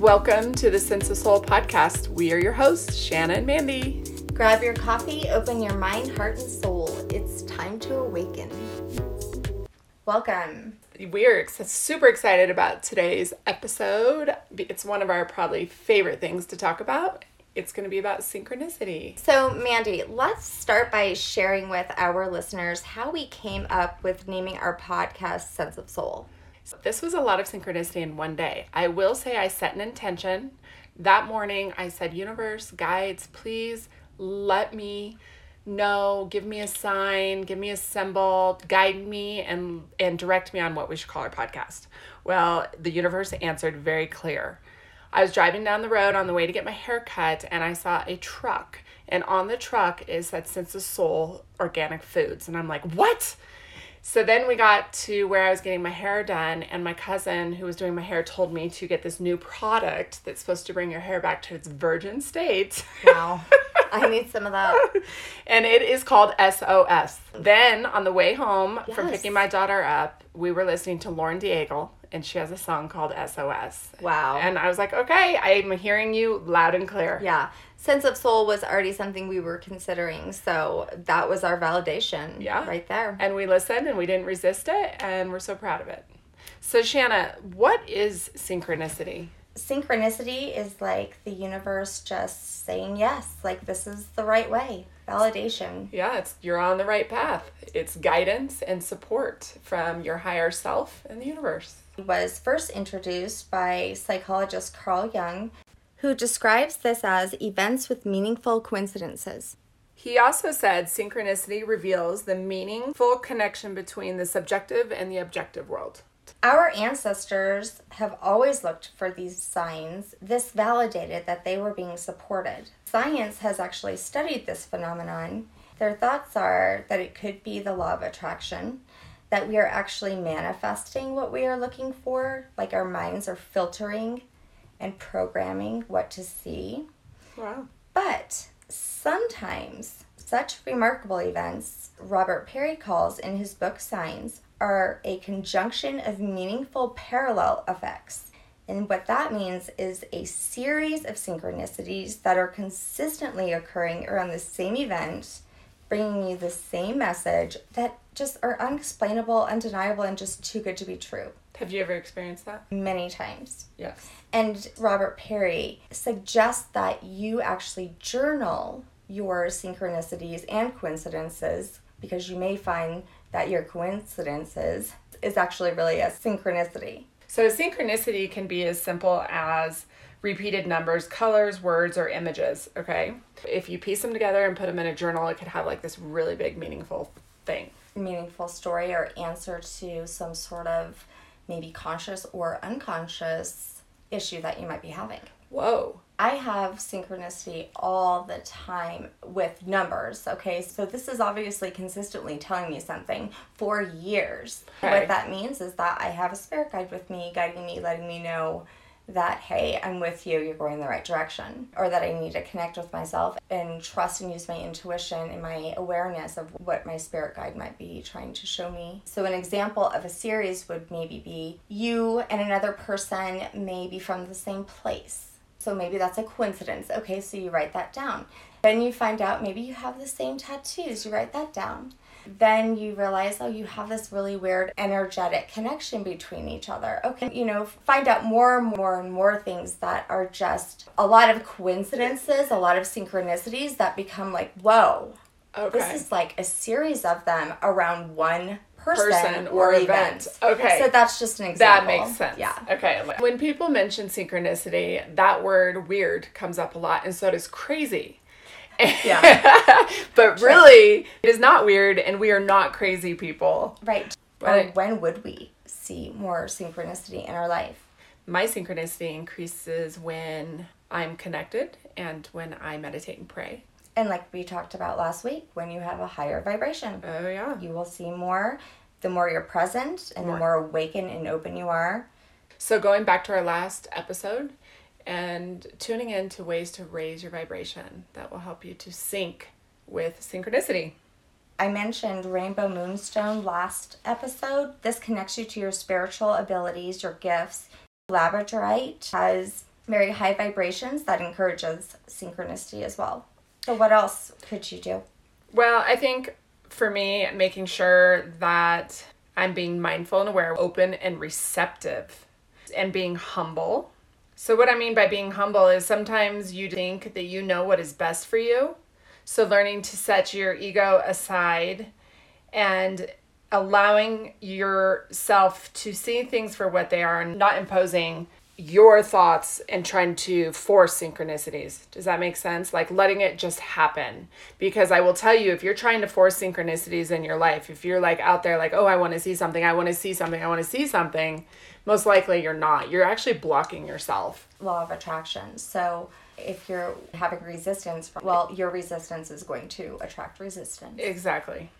Welcome to the Sense of Soul podcast. We are your hosts, Shanna and Mandy. Grab your coffee, open your mind, heart, and soul. It's time to awaken. Welcome. We are ex- super excited about today's episode. It's one of our probably favorite things to talk about. It's going to be about synchronicity. So, Mandy, let's start by sharing with our listeners how we came up with naming our podcast Sense of Soul. This was a lot of synchronicity in one day. I will say I set an intention. That morning, I said, Universe, guides, please let me know, give me a sign, give me a symbol, guide me, and, and direct me on what we should call our podcast. Well, the universe answered very clear. I was driving down the road on the way to get my hair cut, and I saw a truck. And on the truck is that Sense of Soul Organic Foods. And I'm like, what? So then we got to where I was getting my hair done, and my cousin who was doing my hair told me to get this new product that's supposed to bring your hair back to its virgin state. Wow. I need some of that. and it is called SOS. Then on the way home from picking my daughter up, we were listening to Lauren Daigle, and she has a song called SOS. Wow. And I was like, okay, I'm hearing you loud and clear. yeah. Sense of Soul was already something we were considering. So, that was our validation. Yeah. Right there. And we listened and we didn't resist it, and we're so proud of it. So, Shanna, what is synchronicity? synchronicity is like the universe just saying yes, like this is the right way. Validation. Yeah, it's you're on the right path. It's guidance and support from your higher self and the universe. Was first introduced by psychologist Carl Jung, who describes this as events with meaningful coincidences. He also said synchronicity reveals the meaningful connection between the subjective and the objective world. Our ancestors have always looked for these signs. This validated that they were being supported. Science has actually studied this phenomenon. Their thoughts are that it could be the law of attraction, that we are actually manifesting what we are looking for, like our minds are filtering and programming what to see. Wow. But sometimes such remarkable events, Robert Perry calls in his book Signs, are a conjunction of meaningful parallel effects. And what that means is a series of synchronicities that are consistently occurring around the same event, bringing you the same message that just are unexplainable, undeniable, and just too good to be true. Have you ever experienced that? Many times. Yes. And Robert Perry suggests that you actually journal your synchronicities and coincidences because you may find that your coincidences is actually really a synchronicity. So synchronicity can be as simple as repeated numbers, colors, words, or images, okay? If you piece them together and put them in a journal, it could have like this really big meaningful thing. Meaningful story or answer to some sort of maybe conscious or unconscious issue that you might be having. Whoa. I have synchronicity all the time with numbers. Okay, so this is obviously consistently telling me something for years. Okay. What that means is that I have a spirit guide with me, guiding me, letting me know that, hey, I'm with you, you're going in the right direction. Or that I need to connect with myself and trust and use my intuition and my awareness of what my spirit guide might be trying to show me. So, an example of a series would maybe be you and another person may be from the same place. So maybe that's a coincidence. Okay, so you write that down. Then you find out maybe you have the same tattoos. You write that down. Then you realize, oh, you have this really weird energetic connection between each other. Okay, you know, find out more and more and more things that are just a lot of coincidences, a lot of synchronicities that become like, whoa, Okay. this is like a series of them around one person, Person or, or event. event. Okay. So that's just an example. That makes sense. Yeah. Okay. When people mention synchronicity, that word weird comes up a lot, and so does crazy. Yeah. but really, it is not weird, and we are not crazy people. Right. Or when would we see more synchronicity in our life? My synchronicity increases when I'm connected and when I meditate and pray. And like we talked about last week, when you have a higher vibration, Oh, yeah. you will see more. The more you're present and More. the more awakened and open you are. So, going back to our last episode and tuning in to ways to raise your vibration that will help you to sync with synchronicity. I mentioned Rainbow Moonstone last episode. This connects you to your spiritual abilities, your gifts. Labradorite has very high vibrations that encourages synchronicity as well. So, what else could you do? Well, I think for me, making sure that I'm being mindful and aware, open and receptive, and being humble. So, what I mean by being humble is sometimes you think that you know what is best for you. So, learning to set your ego aside and allowing yourself to see things for what they are and not imposing your thoughts and trying to force synchronicities. Does that make sense? Like letting it just happen. Because I will tell you, if you're trying to force synchronicities in your life, if you're like out there, like, oh, I want to see something, I want to see something, I want to see something, most likely you're not. You're actually blocking yourself. Law of attraction. So if you're having resistance, from, well, your resistance is going to attract resistance. Exactly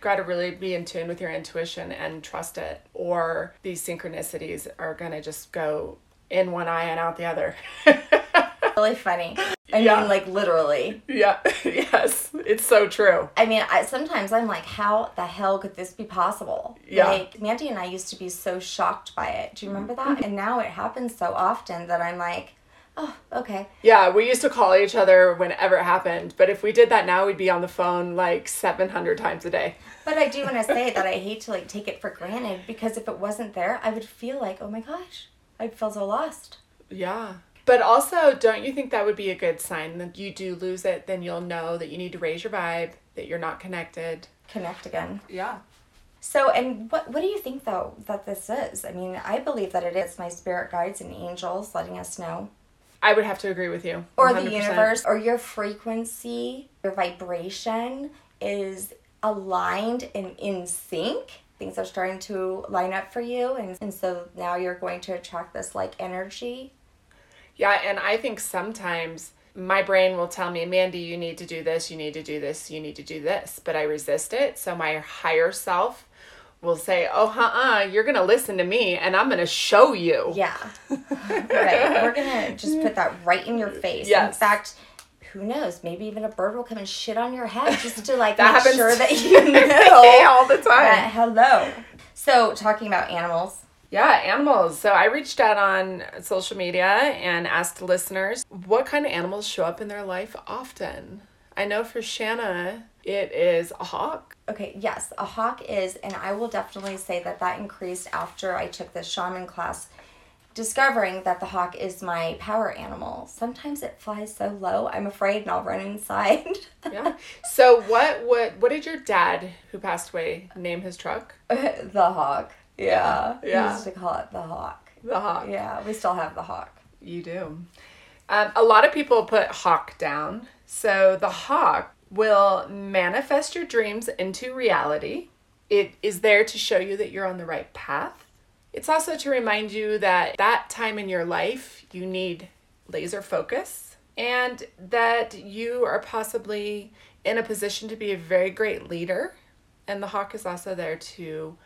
got to really be in tune with your intuition and trust it or these synchronicities are going to just go in one eye and out the other. really funny. I Yeah. mean, like literally. yeah, yes, it's so true. I mean, I sometimes I'm like, how the hell could this be possible? Yeah. Like Mandy and I used to be so shocked by it. Do you remember that? Mm-hmm. And now it happens so often that I'm like, oh, okay. Yeah, we used to call each other whenever it happened, but if we did that now, we'd be on the phone like 700 times a day. But I do want to say that I hate to like take it for granted because if it wasn't there, I would feel like, oh my gosh, I'd feel so lost. Yeah. But also, don't you think that would be a good sign that you do lose it? Then you'll know that you need to raise your vibe, that you're not connected. Connect again. Yeah. So, and what what do you think though that this is? I mean, I believe that it is my spirit guides and angels letting us know, I would have to agree with you. or the universe, or your frequency, your vibration is aligned and in sync. Things are starting to line up for you, and, and so now you're going to attract this like energy. Yeah, and I think sometimes my brain will tell me, Mandy, you need to do this, you need to do this, you need to do this. But I resist it. So my higher self will say, Oh, uh uh, you're going to listen to me and I'm going to show you. Yeah. right. We're gonna just put that right in your face. In fact, who knows? Maybe even a bird will come and shit on your head just to like That make sure that you know all the time. that hello. So talking about animals. Yeah, animals. So I reached out on social media and asked listeners what kind of animals show up in their life often. I know for Shanna, it is a hawk. Okay, yes, a hawk is, and I will definitely say that that increased after I took the shaman class, discovering that the hawk is my power animal. Sometimes it flies so low, I'm afraid, and I'll run inside. Yeah. so what what what did your dad who passed away name his truck? the hawk. Yeah. Yeah. We used to call it the hawk. The hawk. Yeah, we still have the hawk. You do. Um, a lot of people put hawk down. So the hawk will manifest your dreams into reality. It is there to show you that you're on the right path. It's also to remind you that that time in your life you need laser focus and that you are possibly in a position to be a very great leader. And the hawk is also there to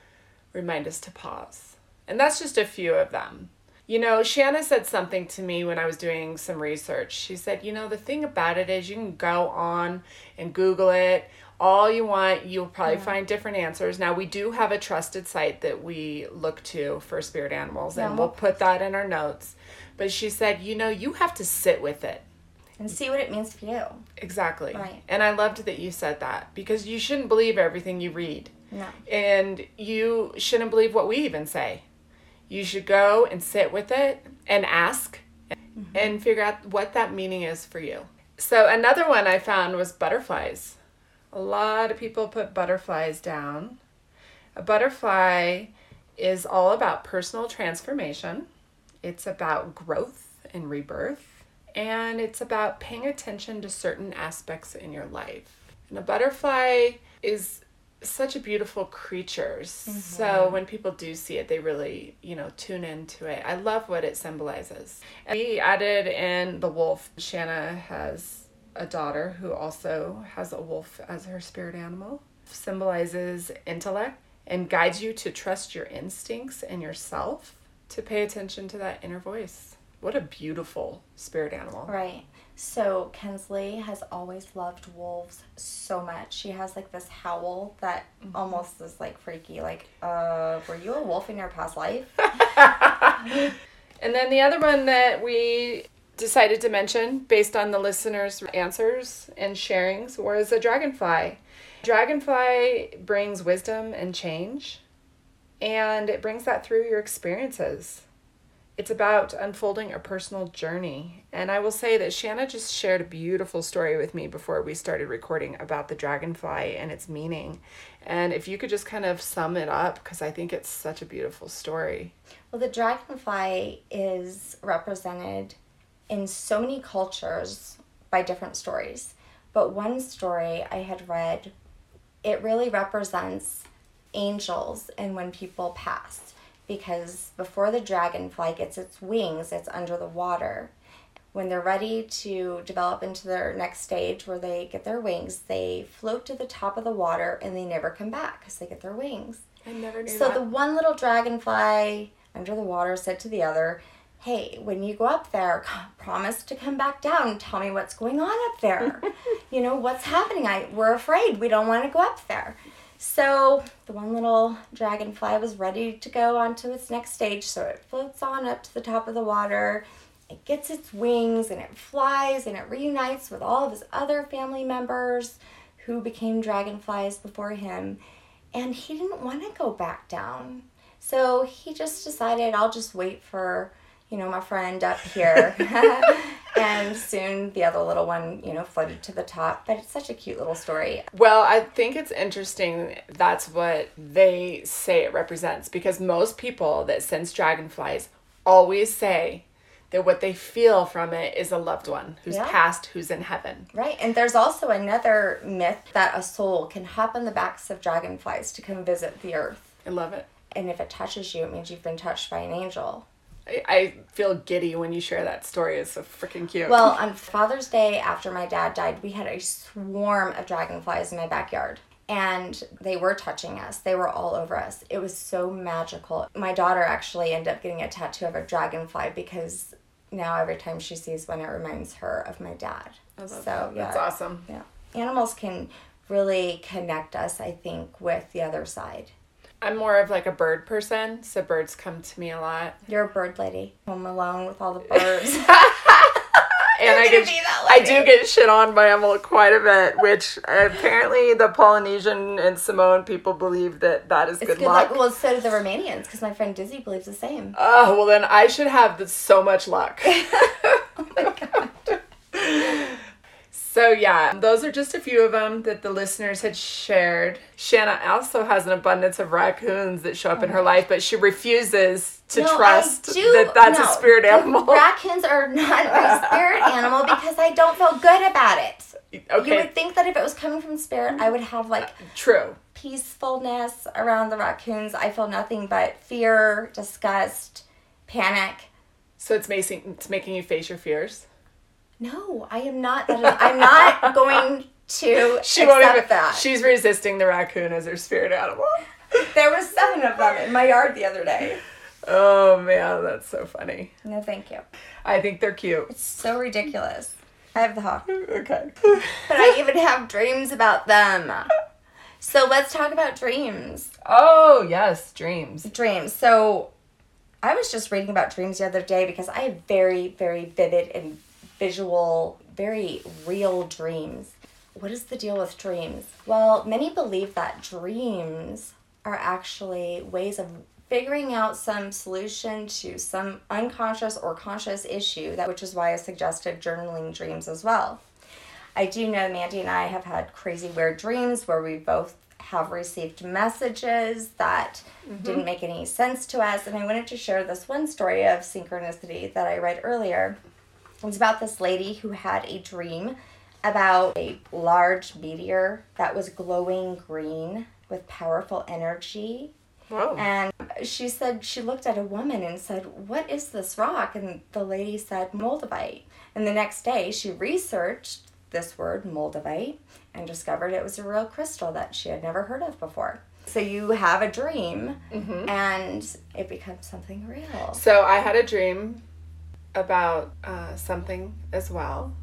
remind us to pause. And that's just a few of them. You know, Shanna said something to me when I was doing some research. She said, you know, the thing about it is you can go on and Google it all you want. You'll probably find different answers. Now, we do have a trusted site that we look to for spirit animals, and we'll put that in our notes. But she said, you know, you have to sit with it. And see what it means for you. Exactly. Right. And I loved that you said that because you shouldn't believe everything you read. No. And you shouldn't believe what we even say. You should go and sit with it and ask mm-hmm. and figure out what that meaning is for you. So, another one I found was butterflies. A lot of people put butterflies down. A butterfly is all about personal transformation, it's about growth and rebirth, and it's about paying attention to certain aspects in your life. And a butterfly is such a beautiful creature. So mm-hmm. when people do see it, they really, you know, tune into it. I love what it symbolizes. And we added in the wolf. Shanna has a daughter who also has a wolf as her spirit animal. Symbolizes intellect and guides you to trust your instincts and yourself, to pay attention to that inner voice. What a beautiful spirit animal. Right. So Kensley has always loved wolves so much. She has like this howl that almost is like freaky. Like, uh, were you a wolf in your past life? And then the other one that we decided to mention, based on the listeners' answers and sharings, was a dragonfly. Dragonfly brings wisdom and change, and it brings that through your experiences. It's about unfolding a personal journey. And I will say that Shanna just shared a beautiful story with me before we started recording about the dragonfly and its meaning. And if you could just kind of sum it up, because I think it's such a beautiful story. Well, the dragonfly is represented in so many cultures by different stories. But one story I had read, it really represents angels and when people pass because before the dragonfly gets its wings, it's under the water. When they're ready to develop into their next stage where they get their wings, they float to the top of the water and they never come back because they get their wings. I never knew So that. the one little dragonfly under the water said to the other, Hey, when you go up there, promise to come back down and tell me what's going on up there. you know, what's happening? I we're afraid. We don't want to go up there. So the one little dragonfly was ready to go on to its next stage, so it floats on up to the top of the water. It gets its wings and it flies and it reunites with all of his other family members who became dragonflies before him. And he didn't want to go back down. So he just decided, I'll just wait for, you know, my friend up here. and soon the other little one, you know, floated to the top. But it's such a cute little story. Well, I think it's interesting that's what they say it represents because most people that sense dragonflies always say that what they feel from it is a loved one who's Yeah. passed, who's in heaven. Right. And there's also another myth that a soul can hop on the backs of dragonflies to come visit the earth. I love it. And if it touches you, it means you've been touched by an angel. I, I feel giddy when you share that story. It's so freaking cute. Well, on Father's Day after my dad died, we had a swarm of dragonflies in my backyard. And they were touching us. They were all over us. It was so magical. My daughter actually ended up getting a tattoo of a dragonfly because now every time she sees one, it reminds her of my dad. I love so, that. yeah. That's awesome. Yeah. Animals can really connect us, I think, with the other side. I'm more of like a bird person, so birds come to me a lot. You're a bird lady. Home alone with all the birds. And I get I do get shit on by Emma quite a bit, which apparently the Polynesian and Samoan people believe that that is it's good, good luck. luck. Well, so do the Romanians, because my friend Dizzy believes the same. Oh, well then I should have so much luck. oh. So yeah, those are just a few of them that the listeners had shared. Shanna also has an abundance of raccoons that show up in her oh life, but she refuses to No, trust that that's a no, spirit the animal. Raccoons are not my spirit animal because I don't feel good about it. You would think that if it was coming from spirit, I would have like uh, true. peacefulness around the raccoons. I feel nothing but fear, disgust, panic. So it's making it's making you face your fears. No, I am not. That I'm not going to She accept won't even. that. She's resisting the raccoon as her spirit animal. there was seven of them in my yard the other day. Oh man, that's so funny. No, thank you. I think they're cute. It's so ridiculous. I have the hawk. Okay. But I even have dreams about them. So let's talk about dreams. Oh yes, dreams. Dreams. So I was just reading about dreams the other day because I have very, very vivid and visual, very real dreams. What is the deal with dreams? Well, many believe that dreams are actually ways of figuring out some solution to some unconscious or conscious issue that which is why I suggested journaling dreams as well. I do know Mandy and I have had crazy weird dreams where we both have received messages that mm-hmm. didn't make any sense to us. And I wanted to share this one story of synchronicity that I read earlier. It was about this lady who had a dream about a large meteor that was glowing green with powerful energy. Whoa. And she said she looked at a woman and said, What is this rock? And the lady said, Moldavite. And the next day she researched this word, Moldavite, and discovered it was a real crystal that she had never heard of before. So you have a dream mm-hmm. and it becomes something real. So I had a dream about uh, something as well.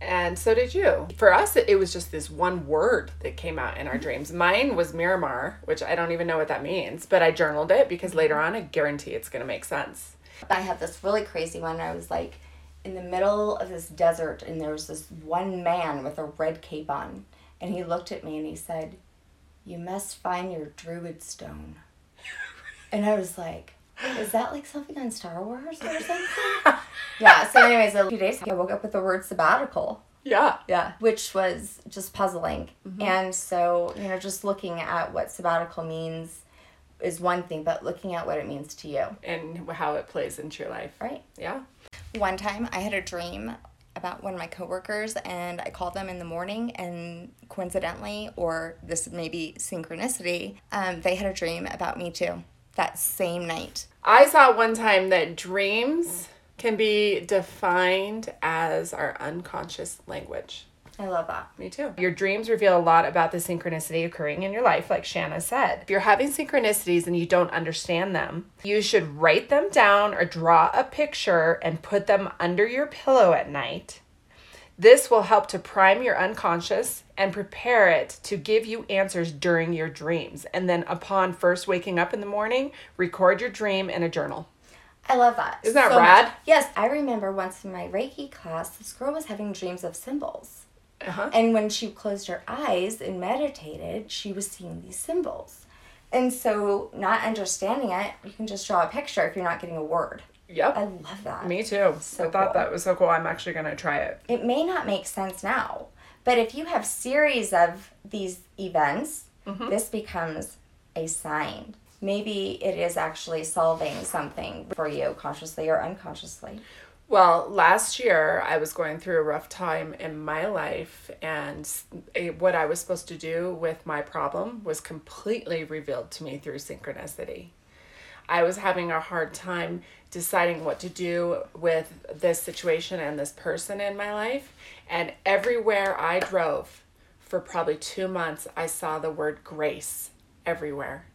And so did you. For us, it, it was just this one word that came out in our dreams. Mine was Miramar, which I don't even know what that means, but I journaled it because later on I guarantee it's going to make sense. I had this really crazy one. I was like in the middle of this desert and there was this one man with a red cape on and he looked at me and he said you must find your druid stone and i was like is that like something on star wars or something? Yeah so anyways a few days i woke up with the word sabbatical. Yeah. yeah which was just puzzling. And so you know just looking at what sabbatical means is one thing but looking at what it means to you. And how it plays into your life. right. Yeah. One time I had a dream about one of my coworkers and I called them in the morning and coincidentally or this may be synchronicity, um, they had a dream about me too that same night. I saw one time that dreams can be defined as our unconscious language. I love that. Me too. Your dreams reveal a lot about the synchronicity occurring in your life, like Shanna said. If you're having synchronicities and you don't understand them, you should write them down or draw a picture and put them under your pillow at night. This will help to prime your unconscious and prepare it to give you answers during your dreams. And then, upon first waking up in the morning, record your dream in a journal. I love that. Isn't that so much. rad? Yes, I remember once in my Reiki class, this girl was having dreams of symbols. Uh-huh. And when she closed her eyes and meditated, she was seeing these symbols. And so, not understanding it, you can just draw a picture if you're not getting a word. I love that. Me too. So I thought cool. that was so cool. I'm actually going to try it. It may not make sense now, but if you have series of these events, Mm-hmm. this becomes a sign. Maybe it is actually solving something for you consciously or unconsciously. Well, last year I was going through a rough time in my life, and a- what I was supposed to do with my problem was completely revealed to me through synchronicity. I was having a hard time deciding what to do with this situation and this person in my life, and everywhere I drove for probably two months, I saw the word grace everywhere.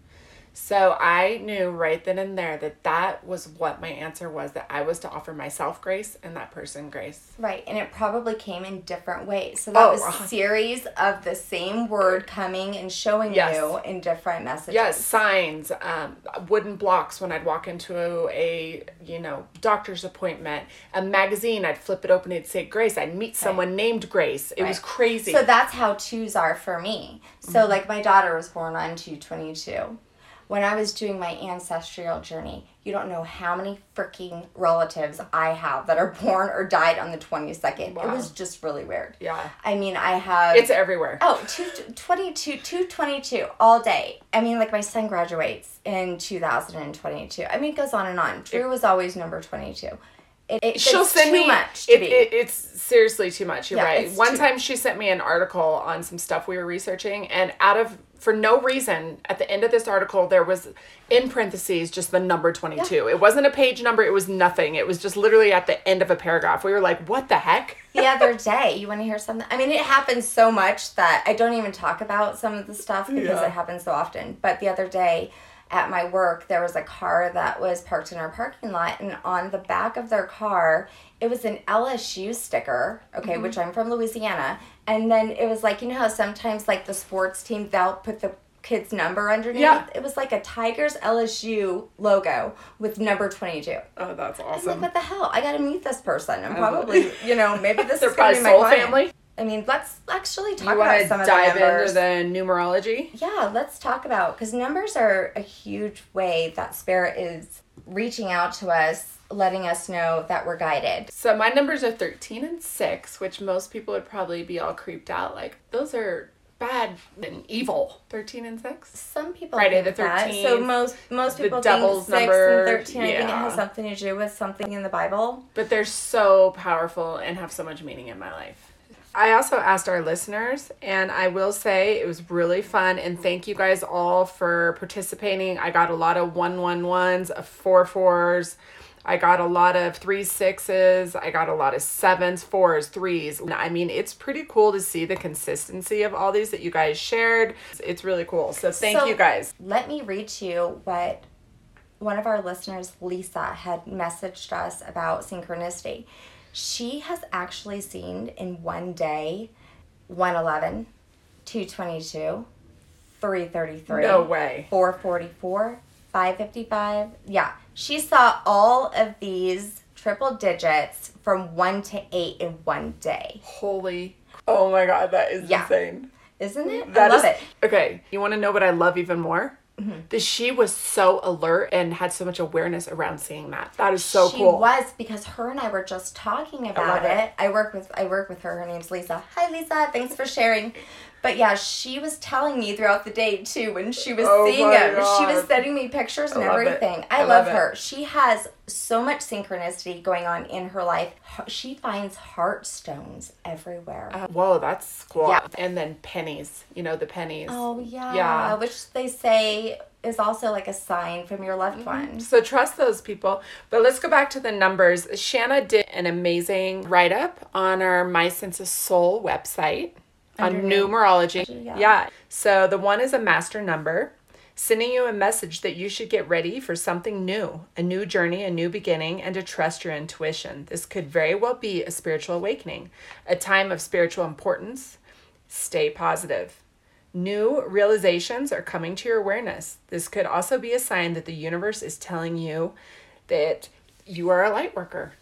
So I knew right then and there that that was what my answer was that I was to offer myself grace and that person grace. Right, and it probably came in different ways. So that Oh, was uh-huh. a series of the same word coming and showing Yes. you in different messages. Yes, signs, um, wooden blocks when I'd walk into a, you know doctor's appointment, a magazine. I'd flip it open. It'd say Grace. I'd meet someone named Grace. It was crazy. So that's how twos are for me. So Mm-hmm. like my daughter was born on 222. When I was doing my ancestral journey, you don't know how many freaking relatives I have that are born or died on the 22nd. It was just really weird. yeah, I mean, I have it's everywhere. Oh, two, 22, 222 all day. I mean, like my son graduates in 2022. I mean, it goes on and on. Drew was always number 22. It, it, She'll it's send too me much to it, be. it- it's seriously too much. You're Yeah, right. One time she sent me an article on some stuff we were researching, and out of for no reason, at the end of this article, there was in parentheses just the number 22. It wasn't a page number, it was nothing. It was just literally at the end of a paragraph. We were like, what the heck? the other day, you want to hear something? I mean, it happens so much that I don't even talk about some of the stuff because Yeah. it happens so often. But the other day at my work, there was a car that was parked in our parking lot, and on the back of their car, it was an LSU sticker, okay, Mm-hmm. which I'm from Louisiana. And then it was like, you know how sometimes, like, the sports team, they'll put the kid's number underneath? Yeah. It was like a Tigers LSU logo with number 22. Oh, that's awesome. like, what the hell? I gotta meet this person. I'm probably, you know, maybe this They're is probably my client. family. I mean, let's actually talk You about to some of dive the numbers. into the numerology? yeah, let's talk about because numbers are a huge way that spirit is reaching out to us, letting us know that we're guided. So my numbers are 13 and 6, which most people would probably be all creeped out like those are bad and evil. 13 and 6? Some people Friday think the 13th, So most most the people devil's think six number, and thirteen. I think it yeah. has something to do with something in the Bible. But they're so powerful and have so much meaning in my life. I also asked our listeners, and I will say it was really fun. And thank you guys all for participating. I got a lot of one one ones, of four fours. I got a lot of three sixes. I got a lot of sevens, fours, threes. I mean, it's pretty cool to see the consistency of all these that you guys shared. It's really cool. So thank So- you guys. Let me read to you what one of our listeners, Lisa, had messaged us about synchronicity. She has actually seen in one day 111, 222, 333, No way. 444, 555. Yeah, she saw all of these triple digits from one to eight in one day. Holy. Oh my God, that is Yeah. insane. Isn't it? That I love is- it. Okay, you want to know what I love even more? Mm-hmm. That she was so alert and had so much awareness around seeing that. That is so she cool. was because her and I were just talking about love it. it. I work with I work with her. Her name's Lisa. Hi Lisa, thanks for sharing. But yeah, she was telling me throughout the day too when she was Oh seeing my it. She was sending me pictures and I everything. I, I love, love her. She has so much synchronicity going on in her life. She finds heartstones everywhere. Uh, whoa, that's cool. Yeah. And then pennies. You know, the pennies. oh yeah. Yeah. Which they say is also like a sign from your loved Mm-hmm. one. So trust those people. But let's go back to the numbers. Shanna did an amazing write up on our My Sense of Soul website on Under numerology. yeah. yeah. So the one is a master number, sending you a message that you should get ready for something new, a new journey, a new beginning, and to trust your intuition. This could very well be a spiritual awakening, a time of spiritual importance. Stay positive. New realizations are coming to your awareness. This could also be a sign that the universe is telling you that you are a light worker.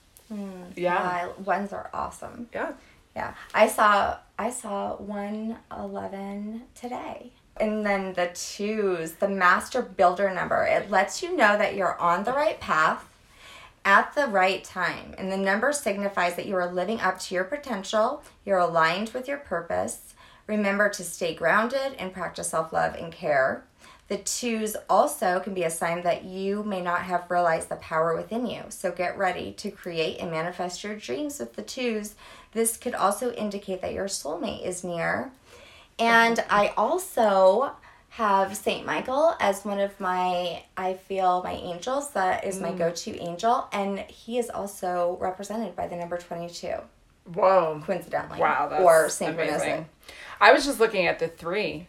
Yeah. Uh, ones are awesome. Yeah. Yeah, I saw I saw one eleven today, and then the twos, the master builder number. It lets you know that you're on the right path at the right time, and the number signifies that you are living up to your potential. You're aligned with your purpose. Remember to stay grounded and practice self love and care. The twos also can be a sign that you may not have realized the power within you. So get ready to create and manifest your dreams with the twos. This could also indicate that your soulmate is near. And I also have Saint Michael as one of my, I feel, my angels. That is my mm. go to angel. And he is also represented by the number 22, Whoa. coincidentally. Wow, that's or synchronistic. amazing. I was just looking at the three,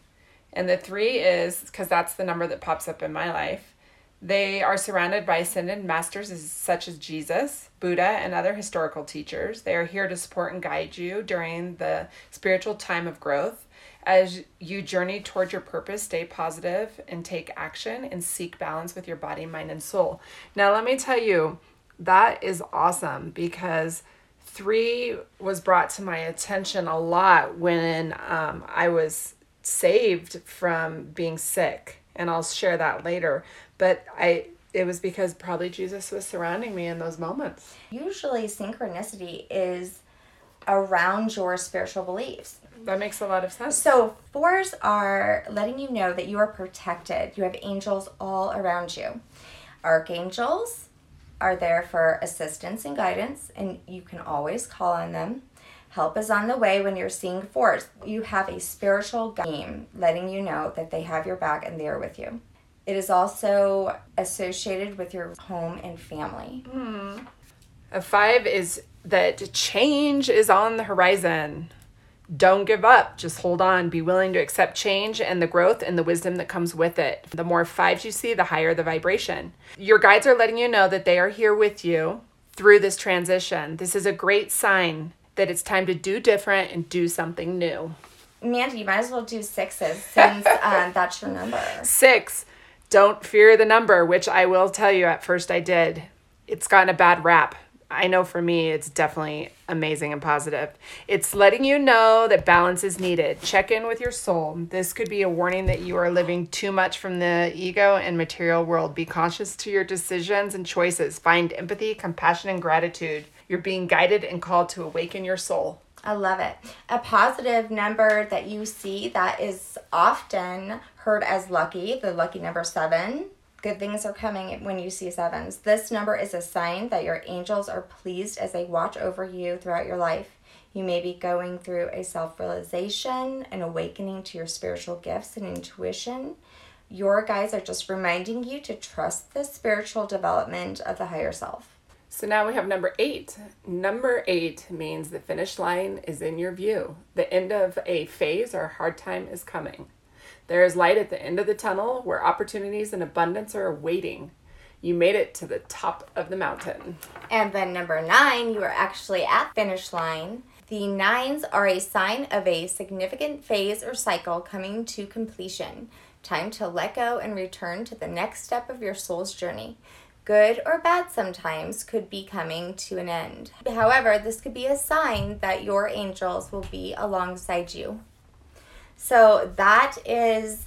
and the three is because that's the number that pops up in my life. They are surrounded by ascended masters such as Jesus, Buddha, and other historical teachers. They are here to support and guide you during the spiritual time of growth. As you journey toward your purpose, stay positive and take action and seek balance with your body, mind, and soul. Now, let me tell you, that is awesome because three was brought to my attention a lot when um, I was saved from being sick, and I'll share that later. But I, it was because probably Jesus was surrounding me in those moments. Usually, synchronicity is around your spiritual beliefs. That makes a lot of sense. So, fours are letting you know that you are protected. You have angels all around you. Archangels are there for assistance and guidance, and you can always call on them. Help is on the way when you're seeing fours. You have a spiritual team letting you know that they have your back and they are with you. It is also associated with your home and family. Hmm. A five is that change is on the horizon. Don't give up. Just hold on. Be willing to accept change and the growth and the wisdom that comes with it. The more fives you see, the higher the vibration. Your guides are letting you know that they are here with you through this transition. This is a great sign that it's time to do different and do something new. Mandy, you might as well do sixes since um, that's your number. Six, don't fear the number, which I will tell you at first I did. It's gotten a bad rap. I know for me, it's definitely amazing and positive. It's letting you know that balance is needed. Check in with your soul. This could be a warning that you are living too much from the ego and material world. Be conscious to your decisions and choices. Find empathy, compassion, and gratitude. You're being guided and called to awaken your soul. I love it. A positive number that you see that is often heard as lucky, the lucky number seven. Good things are coming when you see sevens. This number is a sign that your angels are pleased as they watch over you throughout your life. You may be going through a self realization, an awakening to your spiritual gifts and intuition. Your guides are just reminding you to trust the spiritual development of the higher self. So now we have number eight. Number eight means the finish line is in your view. The end of a phase or hard time is coming. There is light at the end of the tunnel where opportunities and abundance are awaiting. You made it to the top of the mountain. And then number nine, you are actually at finish line. The nines are a sign of a significant phase or cycle coming to completion. Time to let go and return to the next step of your soul's journey. Good or bad sometimes, could be coming to an end. However, this could be a sign that your angels will be alongside you. So that is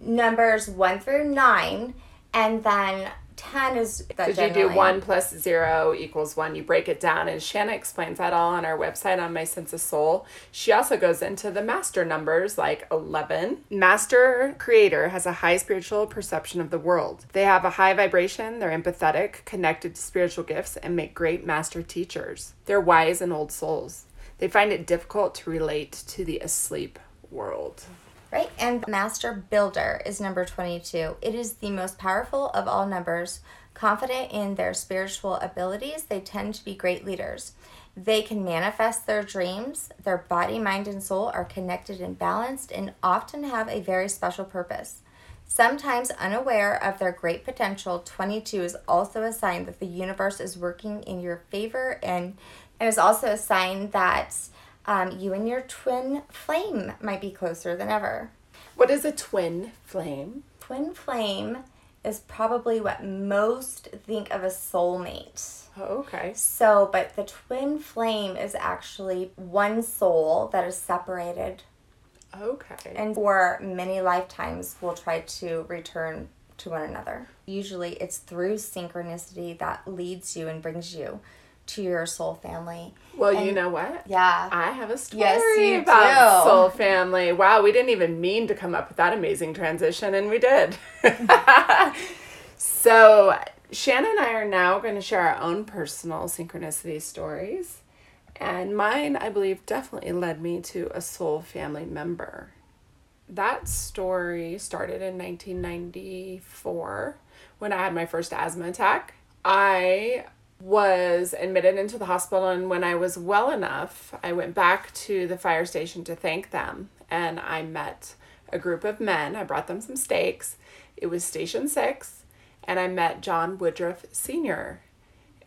numbers one through nine, and then 10 is that Because you do one plus zero equals one, you break it down, and Shanna explains that all on our website on My Sense of Soul. She also goes into the master numbers like 11. Master creator has a high spiritual perception of the world. They have a high vibration, they're empathetic, connected to spiritual gifts, and make great master teachers. They're wise and old souls. They find it difficult to relate to the asleep world. Right, and Master Builder is number 22. It is the most powerful of all numbers. Confident in their spiritual abilities, they tend to be great leaders. They can manifest their dreams. Their body, mind, and soul are connected and balanced and often have a very special purpose. Sometimes unaware of their great potential, 22 is also a sign that the universe is working in your favor and, and is also a sign that um, you and your twin flame might be closer than ever. What is a twin flame? Twin flame is probably what most think of a soulmate. Oh, okay. So, but the twin flame is actually one soul that is separated Okay. and for many lifetimes will try to return to one another. Usually it's through synchronicity that leads you and brings you to your soul family. Well, you know what? Yeah. I have a story Yes, about do. Soul Family. Wow, we didn't even mean to come up with that amazing transition, and we did. so, Shannon and I are now going to share our own personal synchronicity stories. And mine, I believe, definitely led me to a soul family member. That story started in 1994 when I had my first asthma attack. I was admitted into the hospital, and when I was well enough, I went back to the fire station to thank them. And I met a group of men. I brought them some steaks. It was Station 6, and I met John Woodruff Sr.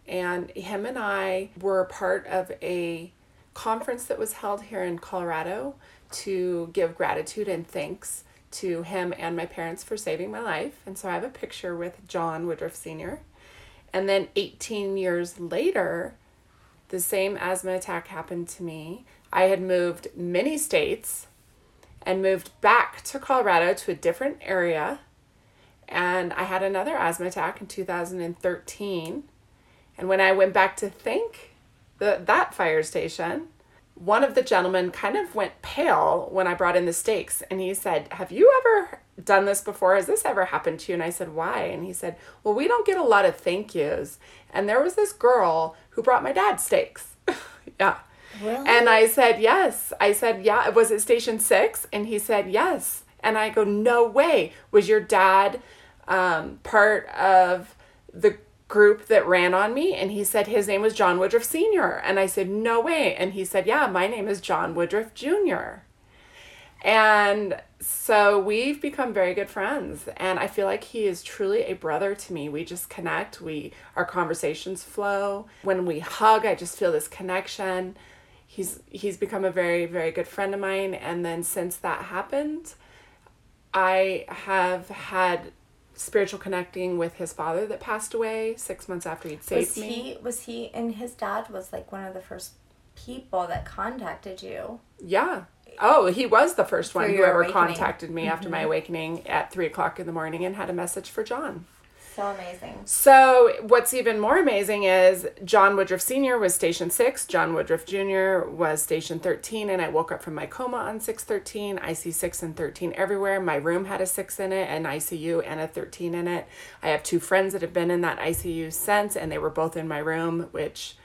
And him and I were part of a conference that was held here in Colorado to give gratitude and thanks to him and my parents for saving my life. And so I have a picture with John Woodruff Sr. And then 18 years later, the same asthma attack happened to me. I had moved many states and moved back to Colorado to a different area. And I had another asthma attack in 2013. And when I went back to thank the, that fire station, one of the gentlemen kind of went pale when I brought in the steaks. And he said, Have you ever done this before? Has this ever happened to you? And I said, Why? And he said, Well, we don't get a lot of thank yous. And there was this girl who brought my dad steaks. yeah. Really? And I said, Yes. I said, Yeah. Was it station six? And he said, Yes. And I go, No way. Was your dad um, part of the group that ran on me? And he said, His name was John Woodruff Sr. And I said, No way. And he said, Yeah, my name is John Woodruff Jr. And so we've become very good friends and I feel like he is truly a brother to me. We just connect, we our conversations flow. When we hug, I just feel this connection. He's he's become a very very good friend of mine and then since that happened, I have had spiritual connecting with his father that passed away 6 months after he'd saved was me. he was he and his dad was like one of the first people that contacted you. Yeah. Oh, he was the first one who ever awakening. Mm-hmm. contacted me after my awakening at three o'clock in the morning and had a message for John. So amazing. So, what's even more amazing is John Woodruff Sr. was station six, John Woodruff Jr. was station 13, and I woke up from my coma on 613. I see six and 13 everywhere. My room had a six in it, an ICU, and a 13 in it. I have two friends that have been in that ICU since, and they were both in my room, which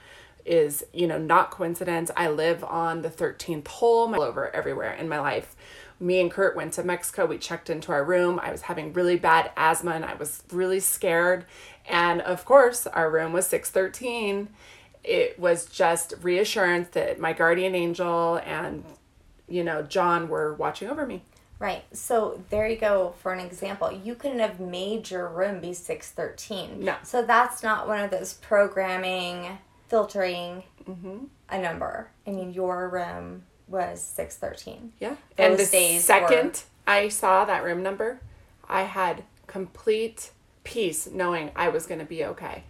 is, you know, not coincidence. I live on the 13th hole all over everywhere in my life. Me and Kurt went to Mexico. We checked into our room. I was having really bad asthma and I was really scared. And of course, our room was 613. It was just reassurance that my guardian angel and, you know, John were watching over me. Right. So there you go for an example. You couldn't have made your room be 613. No. So that's not one of those programming, filtering Mm-hmm. a number. I mean, your room was 613. Yeah. and Those the second I saw that room number, I had complete peace knowing I was going to be okay.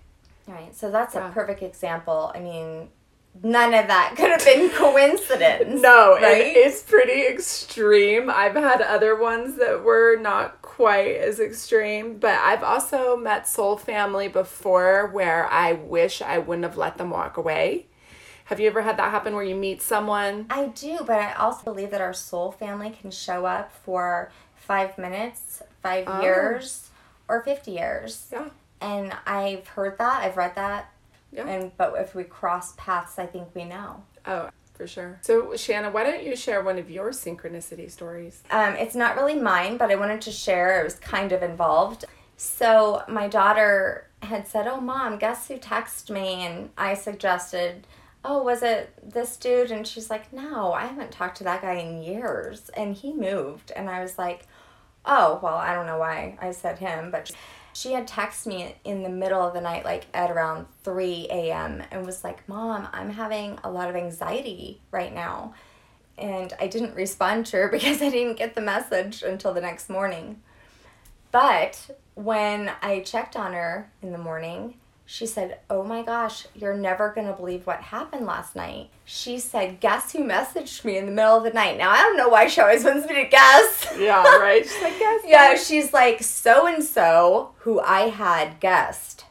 Right. So that's Yeah. a perfect example. I mean, none of that could have been coincidence. No, Right? it's pretty extreme. I've had other ones that were not quite as extreme, but I've also met soul family before where I wish I wouldn't have let them walk away. Have you ever had that happen where you meet someone? I do, but I also believe that our soul family can show up for five minutes, five Oh. years, or 50 years. Yeah. And I've heard that, I've read that. Yeah. And but if we cross paths, I think we know. Oh, for sure. So, Shanna, why don't you share one of your synchronicity stories? Um, it's not really mine, but I wanted to share. It was kind of involved. So my daughter had said, "Oh, mom, guess who texted me?" And I suggested, "Oh, was it this dude?" And she's like, "No, I haven't talked to that guy in years, and he moved." And I was like, "Oh, well, I don't know why I said him, but." She had texted me in the middle of the night, like at around 3 a.m., and was like, Mom, I'm having a lot of anxiety right now and I didn't respond to her because I didn't get the message until the next morning. But when I checked on her in the morning, she said, Oh my gosh, you're never gonna believe what happened last night. She said, Guess who messaged me in the middle of the night? Now, I don't know why she always wants me to guess. Yeah, right? She's like, Guess. yeah, she's like, So and so, who I had guessed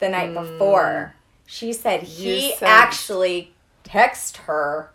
the night mm. before. She said he said- actually texted her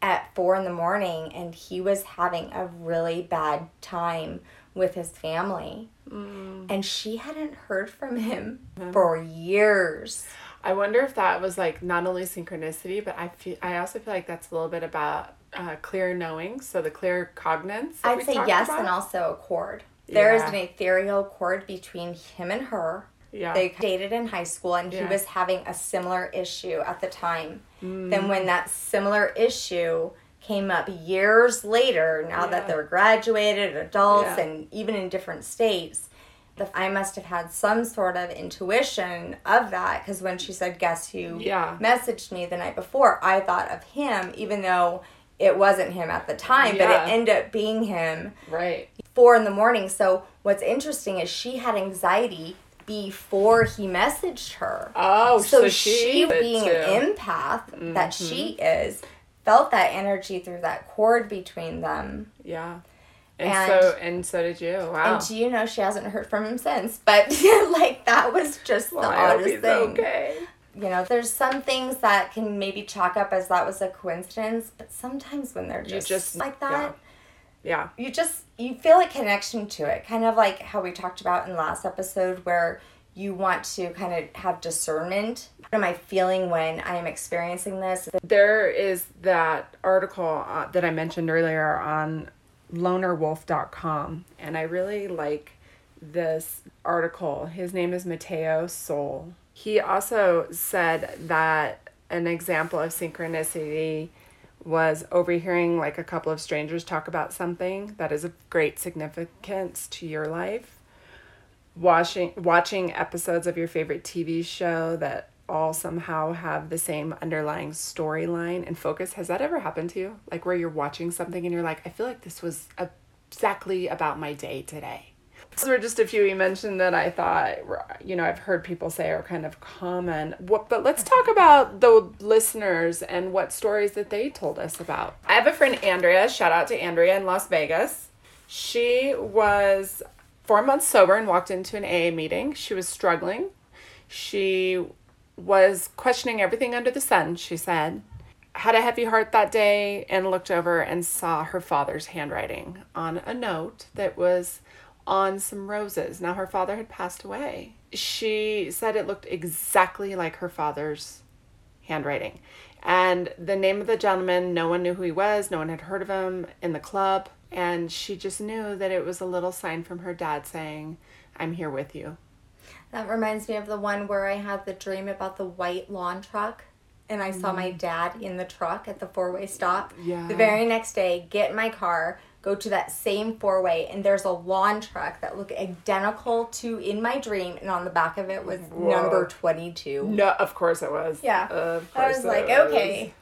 at four in the morning and he was having a really bad time with his family. And she hadn't heard from him for years. I wonder if that was like not only synchronicity, but I feel I also feel like that's a little bit about uh, clear knowing. So the claircognizance. that I'd say yes, about. and also a cord. There is Yeah. an ethereal cord between him and her. Yeah. They dated in high school, and he was having a similar issue at the time. Mm. Then, when that similar issue came up years later, now that they're graduated, adults, Yeah. and even in different states, the, I must have had some sort of intuition of that because when she said, Guess who Yeah. messaged me the night before, I thought of him, even though it wasn't him at the time, Yeah. but it ended up being him Right. four in the morning. So what's interesting is she had anxiety before he messaged her. Oh, so, so, she, she, being too. Mm-hmm. an empath that she is, felt that energy through that cord between them. Yeah. And, And- so and so did you. Wow. And do you know she hasn't heard from him since? But like that was just well, the oddest thing. okay. You know, there's some things that can maybe chalk up as that was a coincidence, but sometimes when they're just, just like that, Yeah. you just you feel a connection to it kind of like how we talked about in last episode where you want to kind of have discernment what am i feeling when i am experiencing this There is that article uh, that I mentioned earlier on lonerwolf.com, and I really like this article. His name is Mateo Sol. He also said that an example of synchronicity was overhearing like a couple of strangers talk about something that is of great significance to your life watching watching episodes of your favorite TV show that all somehow have the same underlying storyline and focus. Has that ever happened to you? Like where you're watching something and you're like, I feel like this was exactly about my day today. Those were just a few you mentioned that I thought, you know, I've heard people say are kind of common. What, but let's talk about the listeners and what stories that they told us about. I have a friend, Andrea. Shout out to Andrea in Las Vegas. She was four months sober and walked into an AA meeting. She was struggling. She was questioning everything under the sun, she said. Had a heavy heart that day and looked over and saw her father's handwriting on a note that was on some roses. Now, her father had passed away. She said it looked exactly like her father's handwriting. And the name of the gentleman, no one knew who he was, no one had heard of him in the club. And she just knew that it was a little sign from her dad saying, I'm here with you. that reminds me of the one where i had the dream about the white lawn truck and i saw my mm. dad in the truck at the four-way stop Yeah. the very next day get in my car go to that same four-way and there's a lawn truck that looked identical to in my dream and on the back of it was Whoa. number 22 No, of course it was. Yeah. Of I was like, was. okay.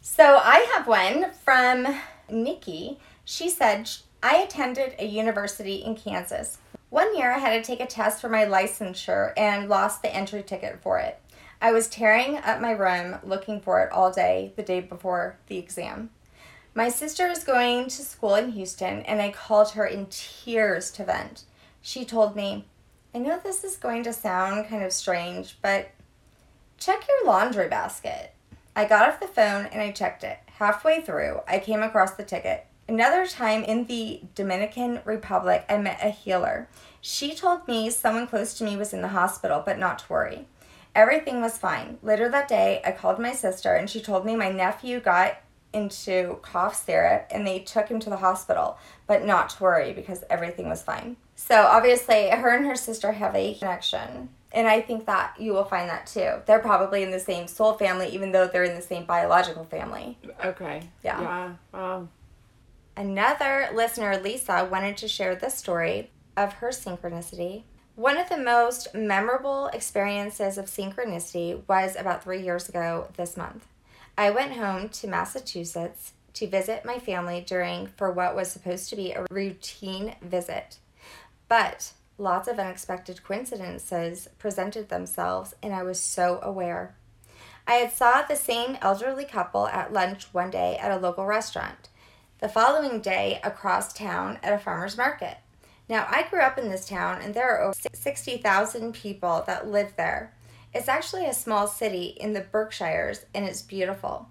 So I have one from Nikki. She said, I attended a university in Kansas One year I had to take a test for my licensure and lost the entry ticket for it. I was tearing up my room looking for it all day the day before the exam. My sister was going to school in Houston and I called her in tears to vent. She told me, I know this is going to sound kind of strange, but check your laundry basket. I got off the phone and I checked it. Halfway through, I came across the ticket. Another time in the Dominican Republic, I met a healer. She told me someone close to me was in the hospital, but not to worry. Everything was fine. Later that day, I called my sister and she told me my nephew got into cough syrup and they took him to the hospital, but not to worry because everything was fine. So obviously, her and her sister have a connection. And I think that you will find that too. They're probably in the same soul family, even though they're in the same biological family. Okay. Yeah. Yeah. Wow. Another listener, Lisa, wanted to share this story of her synchronicity. One of the most memorable experiences of synchronicity was about three years ago this month. I went home to Massachusetts to visit my family during for what was supposed to be a routine visit. But lots of unexpected coincidences presented themselves and I was so aware. I had saw the same elderly couple at lunch one day at a local restaurant. The following day across town at a farmer's market. Now, I grew up in this town and there are over 60,000 people that live there. It's actually a small city in the Berkshires and it's beautiful.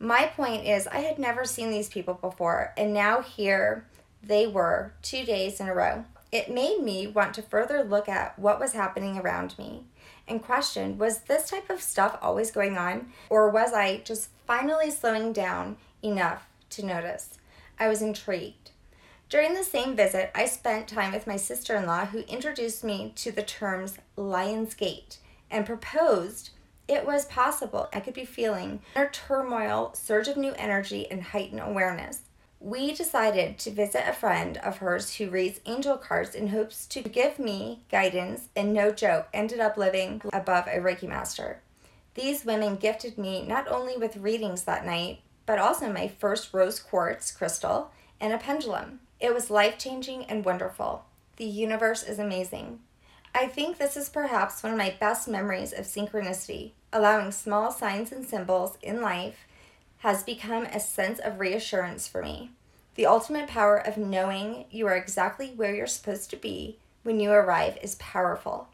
My point is, I had never seen these people before, and now here they were two days in a row. It made me want to further look at what was happening around me and question was this type of stuff always going on, or was I just finally slowing down enough to notice? I was intrigued. During the same visit, I spent time with my sister in law who introduced me to the terms Lion's Gate and proposed it was possible I could be feeling inner turmoil, surge of new energy, and heightened awareness. We decided to visit a friend of hers who reads angel cards in hopes to give me guidance, and no joke, ended up living above a Reiki master. These women gifted me not only with readings that night, but also my first rose quartz crystal and a pendulum. It was life changing and wonderful. The universe is amazing. I think this is perhaps one of my best memories of synchronicity. Allowing small signs and symbols in life has become a sense of reassurance for me. The ultimate power of knowing you are exactly where you're supposed to be when you arrive is powerful.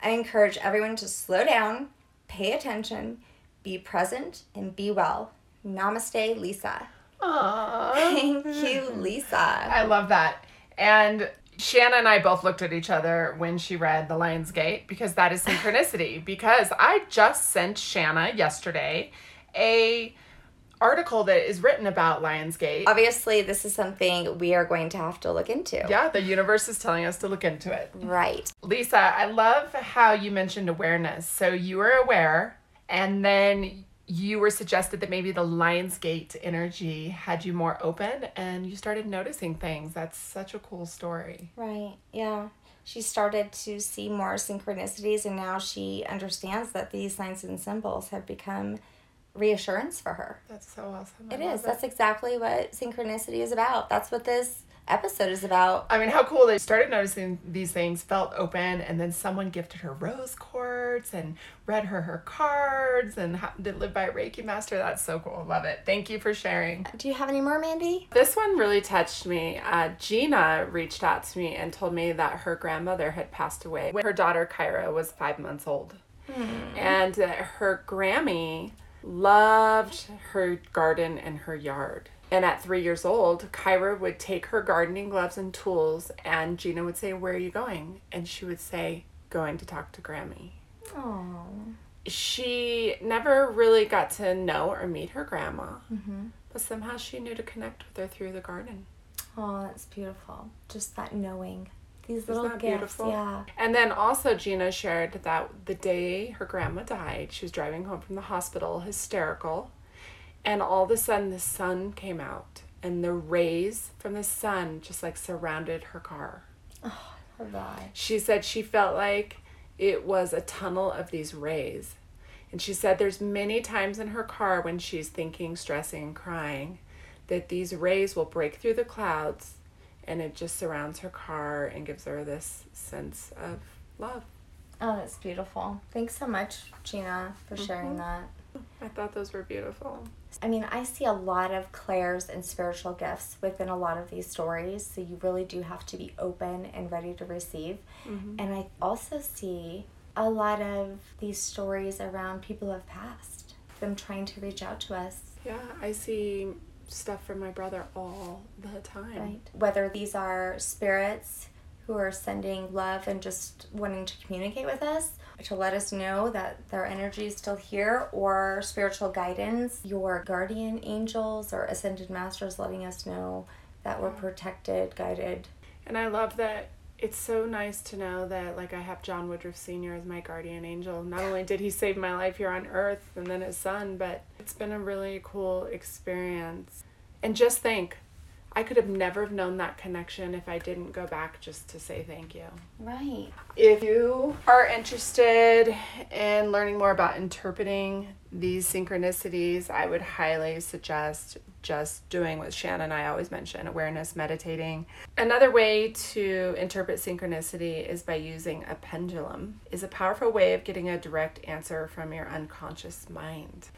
I encourage everyone to slow down, pay attention, be present, and be well. Namaste, Lisa. Aww. Thank you, Lisa. I love that. And Shanna and I both looked at each other when she read The Lion's Gate because that is synchronicity. because I just sent Shanna yesterday a article that is written about Lion's Gate. Obviously, this is something we are going to have to look into. Yeah, the universe is telling us to look into it. Right. Lisa, I love how you mentioned awareness. So you were aware, and then you were suggested that maybe the Lionsgate energy had you more open and you started noticing things. That's such a cool story. Right. Yeah. She started to see more synchronicities and now she understands that these signs and symbols have become reassurance for her. That's so awesome. I It. That's exactly what synchronicity is about. That's what this episode is about. I mean, how cool they started noticing these things, felt open, and then someone gifted her rose quartz and read her her cards and ha- did live by a Reiki master. That's so cool. Love it. Thank you for sharing. Do you have any more, Mandy? This one really touched me. Uh, Gina reached out to me and told me that her grandmother had passed away when her daughter Kyra was five months old. And that her Grammy loved her garden and her yard. And at three years old, Kyra would take her gardening gloves and tools, and Gina would say, Where are you going? And she would say, Going to talk to Grammy. Oh. She never really got to know or meet her grandma, mm-hmm. but somehow she knew to connect with her through the garden. Oh, that's beautiful. Just that knowing. These little gifts. beautiful? Yeah. And then also, Gina shared that the day her grandma died, she was driving home from the hospital, hysterical, and all of a sudden the sun came out, and the rays from the sun just like surrounded her car. Oh, her God. She said she felt like it was a tunnel of these rays. And she said there's many times in her car when she's thinking, stressing, and crying that these rays will break through the clouds and it just surrounds her car and gives her this sense of love. Oh, that's beautiful. Thanks so much, Gina, for sharing mm-hmm. that. I thought those were beautiful. I mean, I see a lot of clairs and spiritual gifts within a lot of these stories, so you really do have to be open and ready to receive. Mm-hmm. And I also see a lot of these stories around people who have passed, them trying to reach out to us. Yeah, I see stuff from my brother all the time. Right. Whether these are spirits who are sending love and just wanting to communicate with us to let us know that their energy is still here or spiritual guidance, your guardian angels or ascended masters letting us know that we're protected, guided. And I love that it's so nice to know that like I have John Woodruff Sr. as my guardian angel. Not only did he save my life here on earth and then his son, but it's been a really cool experience. And just think, I could have never have known that connection if I didn't go back just to say thank you. Right. If you are interested in learning more about interpreting these synchronicities, I would highly suggest just doing what Shannon and I always mention awareness meditating. Another way to interpret synchronicity is by using a pendulum. is a powerful way of getting a direct answer from your unconscious mind.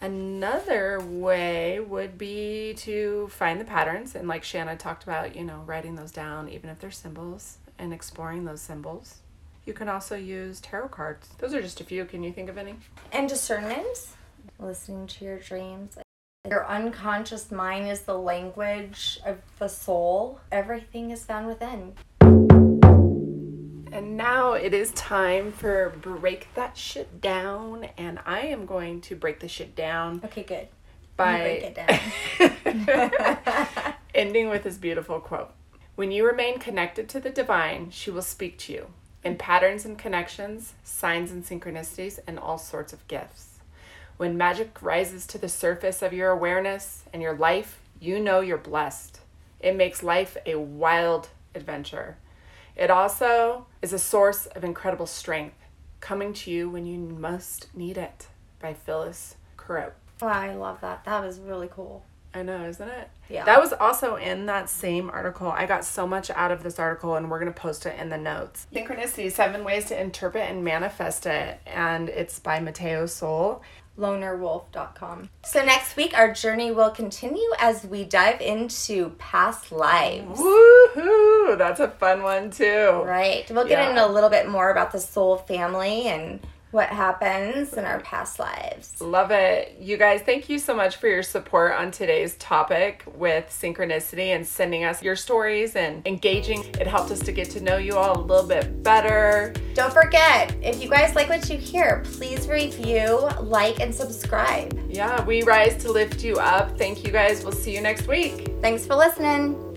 Another way would be to find the patterns and like Shanna talked about, you know, writing those down even if they're symbols and exploring those symbols. You can also use tarot cards. Those are just a few. Can you think of any? And discernment, listening to your dreams. Your unconscious mind is the language of the soul. Everything is found within. Now it is time for break that shit down, and I am going to break the shit down Okay, good. by break it down. ending with this beautiful quote. When you remain connected to the divine, she will speak to you in patterns and connections, signs and synchronicities, and all sorts of gifts. When magic rises to the surface of your awareness and your life, you know you're blessed. It makes life a wild adventure. It also is a source of incredible strength, coming to you when you most need it by Phyllis wow, I love that. That was really cool. I know, isn't it? Yeah. That was also in that same article. I got so much out of this article, and we're going to post it in the notes. Synchronicity Seven Ways to Interpret and Manifest It. And it's by Mateo Sol. lonerwolf.com. So next week our journey will continue as we dive into past lives. Woohoo! That's a fun one, too. Right. We'll get Yeah. into a little bit more about the soul family and what happens in our past lives. Love it. You guys, thank you so much for your support on today's topic with synchronicity and sending us your stories and engaging. It helped us to get to know you all a little bit better. Don't forget, if you guys like what you hear, please review, like, and subscribe. Yeah, we rise to lift you up. Thank you guys. We'll see you next week. Thanks for listening.